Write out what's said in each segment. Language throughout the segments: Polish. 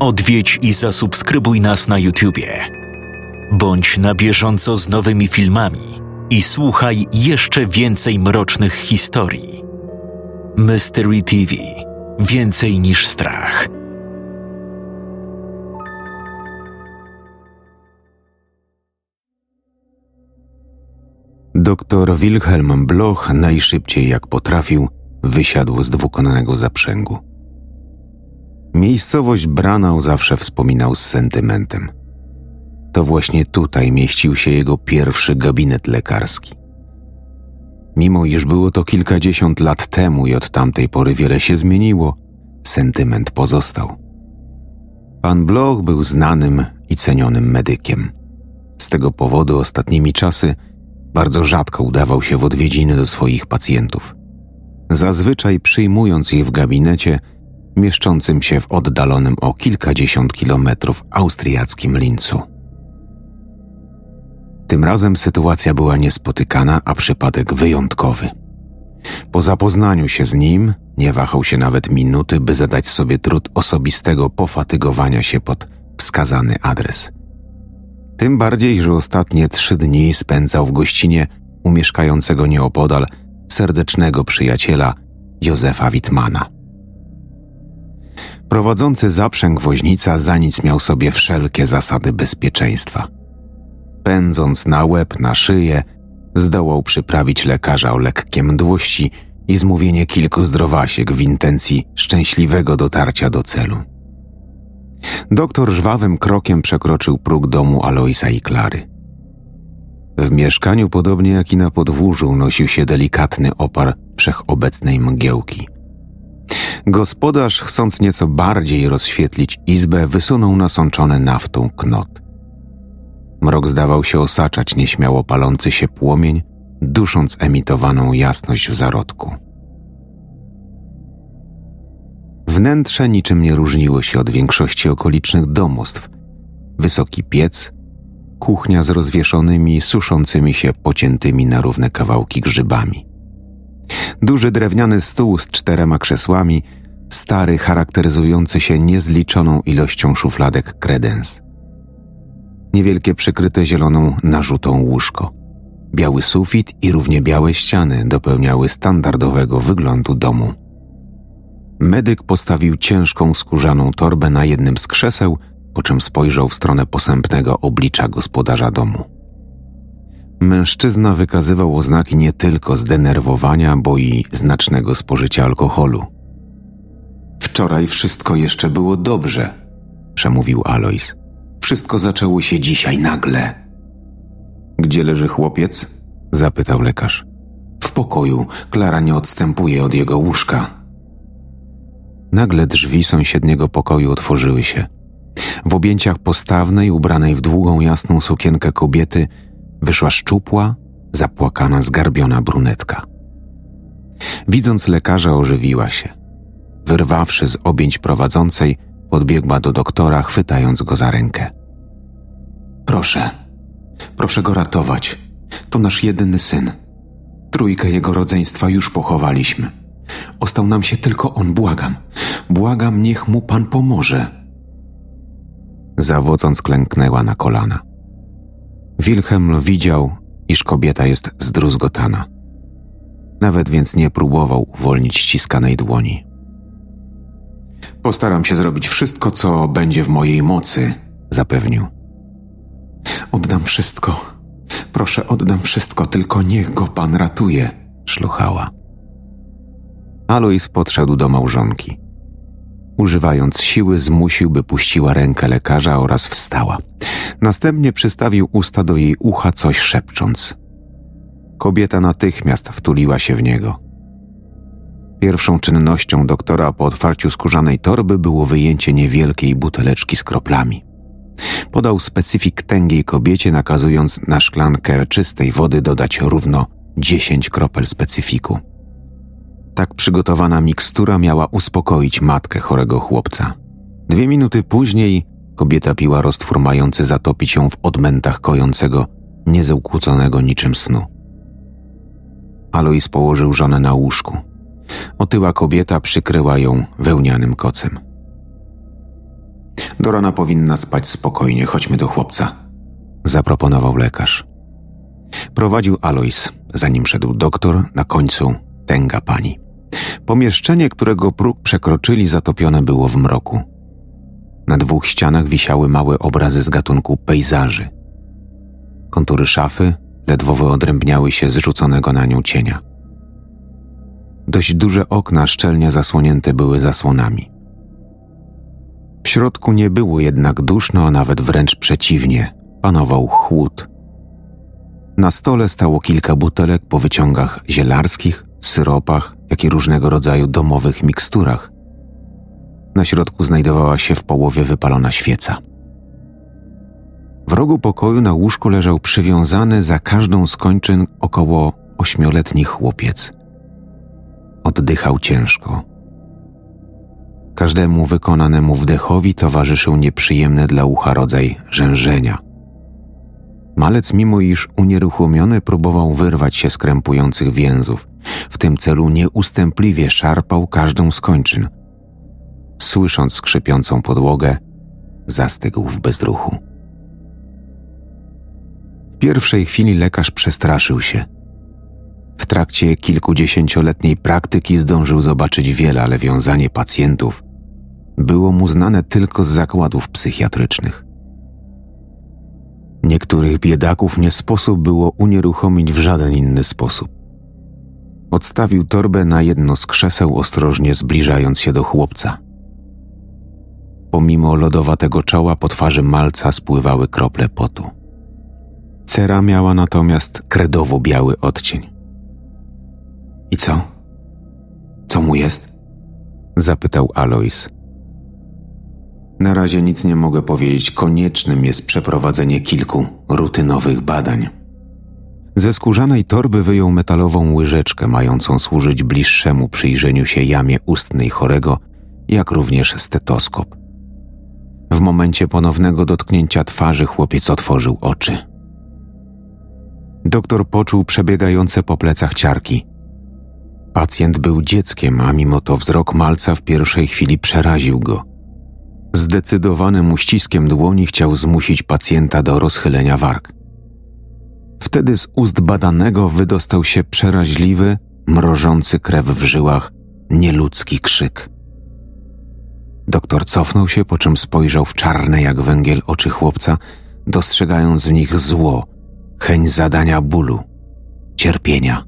Odwiedź i zasubskrybuj nas na YouTubie. Bądź na bieżąco z nowymi filmami i słuchaj jeszcze więcej mrocznych historii. Mystery TV Więcej niż strach. Doktor Wilhelm Bloch najszybciej jak potrafił wysiadł z dwukonnego zaprzęgu. Miejscowość Branał zawsze wspominał z sentymentem. To właśnie tutaj mieścił się jego pierwszy gabinet lekarski. Mimo iż było to kilkadziesiąt lat temu i od tamtej pory wiele się zmieniło, sentyment pozostał. Pan Bloch był znanym i cenionym medykiem. Z tego powodu ostatnimi czasy bardzo rzadko udawał się w odwiedziny do swoich pacjentów. Zazwyczaj przyjmując je w gabinecie mieszczącym się w oddalonym o kilkadziesiąt kilometrów austriackim Lincu. Tym razem sytuacja była niespotykana, a przypadek wyjątkowy. Po zapoznaniu się z nim nie wahał się nawet minuty, by zadać sobie trud osobistego pofatygowania się pod wskazany adres. Tym bardziej, że ostatnie trzy dni spędzał w gościnie umieszkającego nieopodal serdecznego przyjaciela Józefa Wittmana. Prowadzący zaprzęg woźnica za nic miał sobie wszelkie zasady bezpieczeństwa – pędząc na łeb, na szyję, zdołał przyprawić lekarza o lekkie mdłości i zmówienie kilku zdrowasiek w intencji szczęśliwego dotarcia do celu. Doktor żwawym krokiem przekroczył próg domu Aloisa i Klary. W mieszkaniu, podobnie jak i na podwórzu, nosił się delikatny opar wszechobecnej mgiełki. Gospodarz, chcąc nieco bardziej rozświetlić izbę, wysunął nasączony naftą knot – Mrok zdawał się osaczać nieśmiało palący się płomień, dusząc emitowaną jasność w zarodku. Wnętrze niczym nie różniło się od większości okolicznych domostw. Wysoki piec, kuchnia z rozwieszonymi, suszącymi się pociętymi na równe kawałki grzybami. Duży drewniany stół z czterema krzesłami, stary, charakteryzujący się niezliczoną ilością szufladek kredens niewielkie przykryte zieloną narzutą łóżko. Biały sufit i równie białe ściany dopełniały standardowego wyglądu domu. Medyk postawił ciężką skórzaną torbę na jednym z krzeseł, po czym spojrzał w stronę posępnego oblicza gospodarza domu. Mężczyzna wykazywał oznaki nie tylko zdenerwowania, bo i znacznego spożycia alkoholu. Wczoraj wszystko jeszcze było dobrze, przemówił Alois. Wszystko zaczęło się dzisiaj nagle. Gdzie leży chłopiec? zapytał lekarz. W pokoju. Klara nie odstępuje od jego łóżka. Nagle drzwi sąsiedniego pokoju otworzyły się. W objęciach postawnej, ubranej w długą jasną sukienkę kobiety, wyszła szczupła, zapłakana, zgarbiona brunetka. Widząc lekarza, ożywiła się. Wyrwawszy z objęć prowadzącej, podbiegła do doktora, chwytając go za rękę. Proszę, proszę go ratować. To nasz jedyny syn. Trójkę jego rodzeństwa już pochowaliśmy. Ostał nam się tylko on, błagam. Błagam, niech mu pan pomoże. Zawodząc klęknęła na kolana. Wilhelm widział, iż kobieta jest zdruzgotana. Nawet więc nie próbował uwolnić ściskanej dłoni. Postaram się zrobić wszystko, co będzie w mojej mocy, zapewnił. Oddam wszystko. Proszę, oddam wszystko, tylko niech go pan ratuje, szluchała. Alois podszedł do małżonki. Używając siły, zmusił, by puściła rękę lekarza oraz wstała. Następnie przystawił usta do jej ucha, coś szepcząc. Kobieta natychmiast wtuliła się w niego. Pierwszą czynnością doktora po otwarciu skórzanej torby było wyjęcie niewielkiej buteleczki z kroplami. Podał specyfik tęgiej kobiecie, nakazując na szklankę czystej wody dodać równo 10 kropel specyfiku. Tak przygotowana mikstura miała uspokoić matkę chorego chłopca. Dwie minuty później kobieta piła roztwór mający zatopić ją w odmętach kojącego, niezałkłóconego niczym snu. Alois położył żonę na łóżku. Otyła kobieta przykryła ją wełnianym kocem. Do rana powinna spać spokojnie, chodźmy do chłopca, zaproponował lekarz. Prowadził Alois, zanim szedł doktor, na końcu tęga pani. Pomieszczenie, którego próg przekroczyli, zatopione było w mroku. Na dwóch ścianach wisiały małe obrazy z gatunku pejzaży. Kontury szafy ledwo wyodrębniały się z rzuconego na nią cienia. Dość duże okna szczelnie zasłonięte były zasłonami. W środku nie było jednak duszno, a nawet wręcz przeciwnie, panował chłód. Na stole stało kilka butelek po wyciągach zielarskich, syropach, jak i różnego rodzaju domowych miksturach. Na środku znajdowała się w połowie wypalona świeca. W rogu pokoju na łóżku leżał przywiązany za każdą z kończyn około ośmioletni chłopiec. Oddychał ciężko. Każdemu wykonanemu wdechowi towarzyszył nieprzyjemny dla ucha rodzaj rzężenia. Malec, mimo iż unieruchomiony, próbował wyrwać się z krępujących więzów. W tym celu nieustępliwie szarpał każdą z kończyn. Słysząc skrzypiącą podłogę, zastygł w bezruchu. W pierwszej chwili lekarz przestraszył się. W trakcie kilkudziesięcioletniej praktyki zdążył zobaczyć wiele, ale wiązanie pacjentów było mu znane tylko z zakładów psychiatrycznych. Niektórych biedaków nie sposób było unieruchomić w żaden inny sposób. Odstawił torbę na jedno z krzeseł, ostrożnie zbliżając się do chłopca. Pomimo lodowatego czoła po twarzy malca spływały krople potu. Cera miała natomiast kredowo-biały odcień. I co? Co mu jest? Zapytał Alois. Na razie nic nie mogę powiedzieć. Koniecznym jest przeprowadzenie kilku rutynowych badań. Ze skórzanej torby wyjął metalową łyżeczkę mającą służyć bliższemu przyjrzeniu się jamie ustnej chorego, jak również stetoskop. W momencie ponownego dotknięcia twarzy chłopiec otworzył oczy. Doktor poczuł przebiegające po plecach ciarki. Pacjent był dzieckiem, a mimo to wzrok malca w pierwszej chwili przeraził go. Zdecydowanym uściskiem dłoni chciał zmusić pacjenta do rozchylenia warg. Wtedy z ust badanego wydostał się przeraźliwy, mrożący krew w żyłach, nieludzki krzyk. Doktor cofnął się, po czym spojrzał w czarne jak węgiel oczy chłopca, dostrzegając w nich zło, chęć zadania bólu, cierpienia.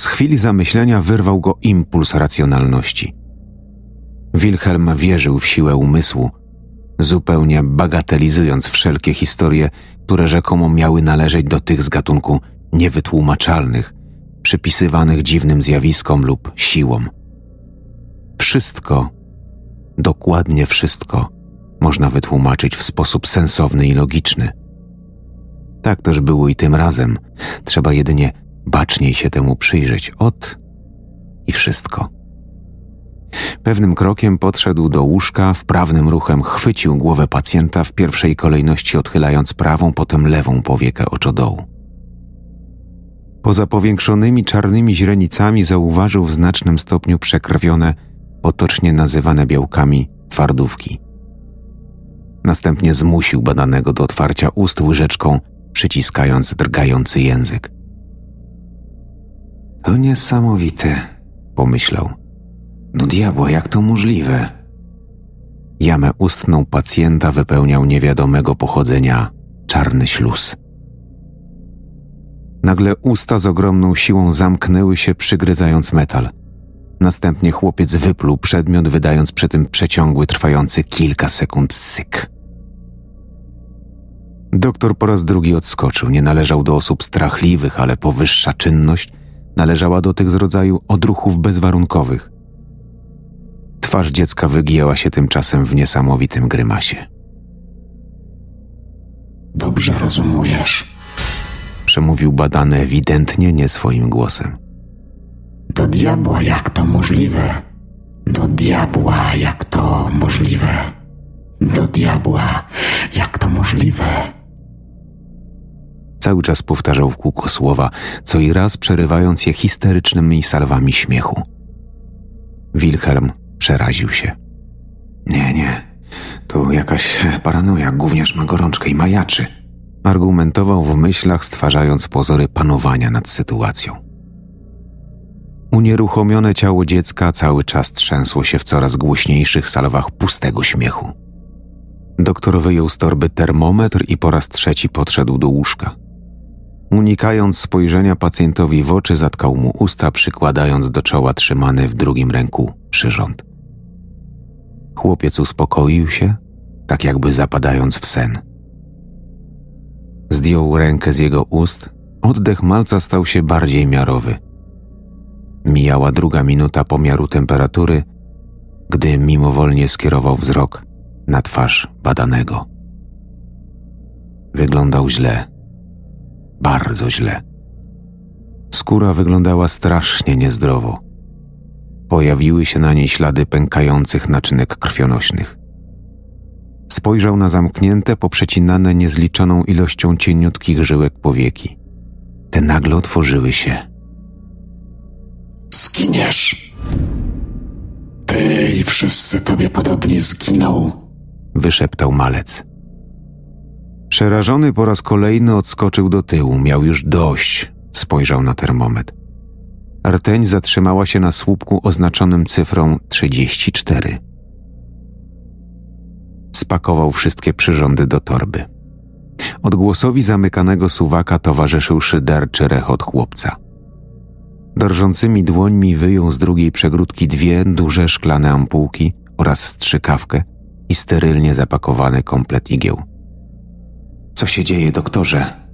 Z chwili zamyślenia wyrwał go impuls racjonalności. Wilhelm wierzył w siłę umysłu, zupełnie bagatelizując wszelkie historie, które rzekomo miały należeć do tych z gatunku niewytłumaczalnych, przypisywanych dziwnym zjawiskom lub siłom. Wszystko, dokładnie wszystko, można wytłumaczyć w sposób sensowny i logiczny. Tak też było i tym razem. Trzeba jedynie baczniej się temu przyjrzeć. Od i wszystko. Pewnym krokiem podszedł do łóżka, wprawnym ruchem chwycił głowę pacjenta, w pierwszej kolejności odchylając prawą, potem lewą powiekę oczodołu. Poza powiększonymi czarnymi źrenicami zauważył w znacznym stopniu przekrwione, potocznie nazywane białkami, twardówki. Następnie zmusił badanego do otwarcia ust łyżeczką, przyciskając drgający język. To niesamowite, pomyślał. Do diabła, jak to możliwe? Jamę ustną pacjenta wypełniał niewiadomego pochodzenia czarny śluz. Nagle usta z ogromną siłą zamknęły się, przygryzając metal. Następnie chłopiec wypluł przedmiot, wydając przy tym przeciągły, trwający kilka sekund syk. Doktor po raz drugi odskoczył. Nie należał do osób strachliwych, ale powyższa czynność należała do tych z rodzaju odruchów bezwarunkowych. Twarz dziecka wygięła się tymczasem w niesamowitym grymasie. Dobrze rozumujesz. Przemówił badany ewidentnie nie swoim głosem. Do diabła, jak to możliwe? Do diabła, jak to możliwe? Do diabła, jak to możliwe? Cały czas powtarzał w kółko słowa, co i raz przerywając je histerycznymi salwami śmiechu. Wilhelm przeraził się. Nie, nie, To jakaś paranoja, gówniarz ma gorączkę i majaczy. Argumentował w myślach, stwarzając pozory panowania nad sytuacją. Unieruchomione ciało dziecka cały czas trzęsło się w coraz głośniejszych salwach pustego śmiechu. Doktor wyjął z torby termometr i po raz trzeci podszedł do łóżka. Unikając spojrzenia pacjentowi w oczy, zatkał mu usta, przykładając do czoła trzymany w drugim ręku przyrząd. Chłopiec uspokoił się, tak jakby zapadając w sen. Zdjął rękę z jego ust, oddech malca stał się bardziej miarowy. Mijała druga minuta pomiaru temperatury, gdy mimowolnie skierował wzrok na twarz badanego. Wyglądał źle, bardzo źle. Skóra wyglądała strasznie niezdrowo. Pojawiły się na niej ślady pękających naczynek krwionośnych. Spojrzał na zamknięte, poprzecinane niezliczoną ilością cieniutkich żyłek powieki. Te nagle otworzyły się. Zginiesz. Ty i wszyscy tobie podobni zginą. Wyszeptał malec. Przerażony po raz kolejny odskoczył do tyłu, miał już dość. Spojrzał na termometr. Rteń zatrzymała się na słupku oznaczonym cyfrą 34. Spakował wszystkie przyrządy do torby. Odgłosowi zamykanego suwaka towarzyszył szyderczy rechot chłopca. Drżącymi dłońmi wyjął z drugiej przegródki dwie duże szklane ampułki oraz strzykawkę i sterylnie zapakowany komplet igieł. Co się dzieje, doktorze?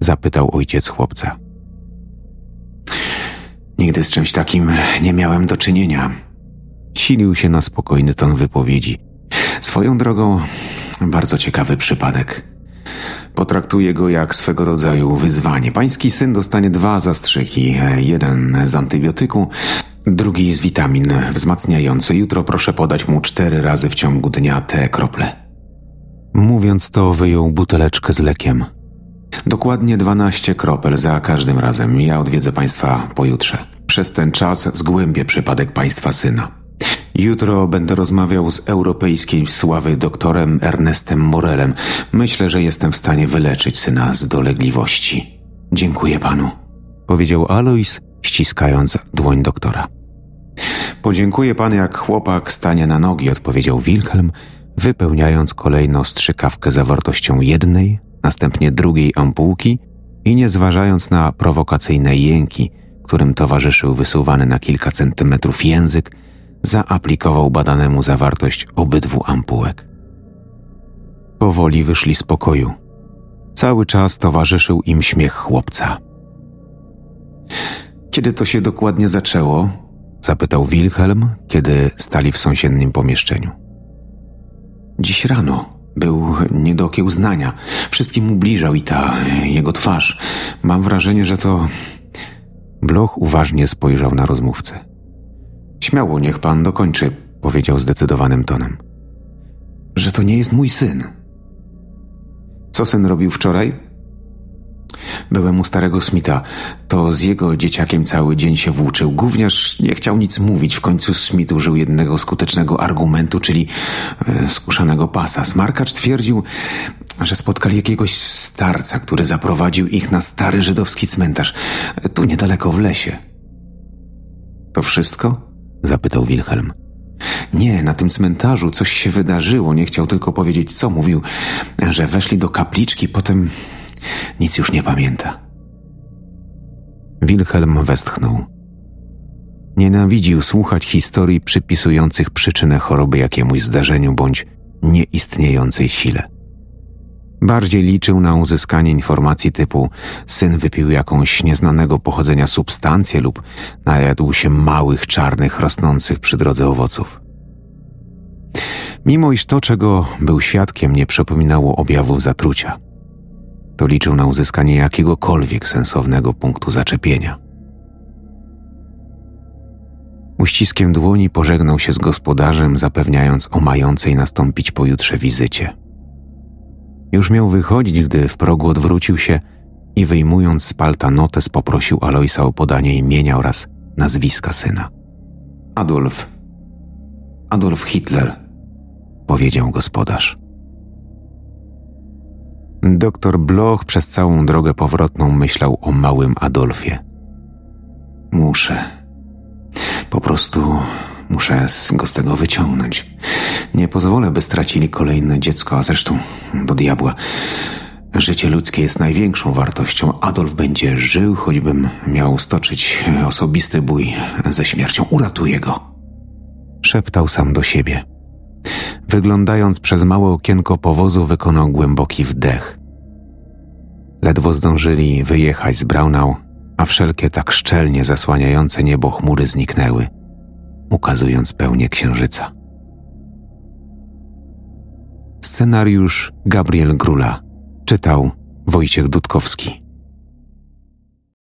zapytał ojciec chłopca. Nigdy z czymś takim nie miałem do czynienia. Silił się na spokojny ton wypowiedzi. Swoją drogą, bardzo ciekawy przypadek. Potraktuję go jak swego rodzaju wyzwanie. Pański syn dostanie dwa zastrzyki: jeden z antybiotyku, drugi z witamin wzmacniający. Jutro proszę podać mu cztery razy w ciągu dnia te krople. Mówiąc to, wyjął buteleczkę z lekiem. Dokładnie 12 kropel za każdym razem. Ja odwiedzę Państwa pojutrze. Przez ten czas zgłębię przypadek Państwa syna. Jutro będę rozmawiał z europejskiej sławy doktorem Ernestem Morelem. Myślę, że jestem w stanie wyleczyć syna z dolegliwości. Dziękuję panu, powiedział Alois, ściskając dłoń doktora. Podziękuję pan jak chłopak stanie na nogi, odpowiedział Wilhelm, wypełniając kolejno strzykawkę zawartością jednej, następnie drugiej ampułki i nie zważając na prowokacyjne jęki, którym towarzyszył wysuwany na kilka centymetrów język, zaaplikował badanemu zawartość obydwu ampułek. Powoli wyszli z pokoju. Cały czas towarzyszył im śmiech chłopca. Kiedy to się dokładnie zaczęło? zapytał Wilhelm, kiedy stali w sąsiednim pomieszczeniu. Dziś rano był nie do okiełznania. Wszystkim ubliżał i ta jego twarz. Mam wrażenie, że to. Bloch uważnie spojrzał na rozmówcę. Śmiało, niech pan dokończy, powiedział zdecydowanym tonem. Że to nie jest mój syn. Co syn robił wczoraj? Byłem u starego Smitha. To z jego dzieciakiem cały dzień się włóczył. Gówniarz nie chciał nic mówić. W końcu Smith użył jednego skutecznego argumentu, czyli e, skuszanego pasa. Smarkacz twierdził, że spotkali jakiegoś starca, który zaprowadził ich na stary żydowski cmentarz, tu niedaleko w lesie. To wszystko? zapytał Wilhelm. Nie, na tym cmentarzu coś się wydarzyło. Nie chciał tylko powiedzieć, co mówił, że weszli do kapliczki, potem nic już nie pamięta. Wilhelm westchnął. Nienawidził słuchać historii przypisujących przyczynę choroby jakiemuś zdarzeniu bądź nieistniejącej sile. Bardziej liczył na uzyskanie informacji typu syn wypił jakąś nieznanego pochodzenia substancję lub najadł się małych, czarnych, rosnących przy drodze owoców. Mimo iż to, czego był świadkiem, nie przypominało objawów zatrucia, to liczył na uzyskanie jakiegokolwiek sensownego punktu zaczepienia. Uściskiem dłoni pożegnał się z gospodarzem, zapewniając o mającej nastąpić pojutrze wizycie – już miał wychodzić, gdy w progu odwrócił się i wyjmując z palta notes poprosił Aloisa o podanie imienia oraz nazwiska syna. Adolf. Adolf Hitler. powiedział gospodarz. Doktor Bloch przez całą drogę powrotną myślał o małym Adolfie. Muszę. Po prostu muszę go z tego wyciągnąć. Nie pozwolę, by stracili kolejne dziecko, a zresztą do diabła. Życie ludzkie jest największą wartością. Adolf będzie żył, choćbym miał stoczyć osobisty bój ze śmiercią. Uratuję go. Szeptał sam do siebie. Wyglądając przez małe okienko powozu, wykonał głęboki wdech. Ledwo zdążyli wyjechać z Braunau, a wszelkie tak szczelnie zasłaniające niebo chmury zniknęły, ukazując pełnię księżyca. Scenariusz Gabriel Grula czytał Wojciech Dudkowski.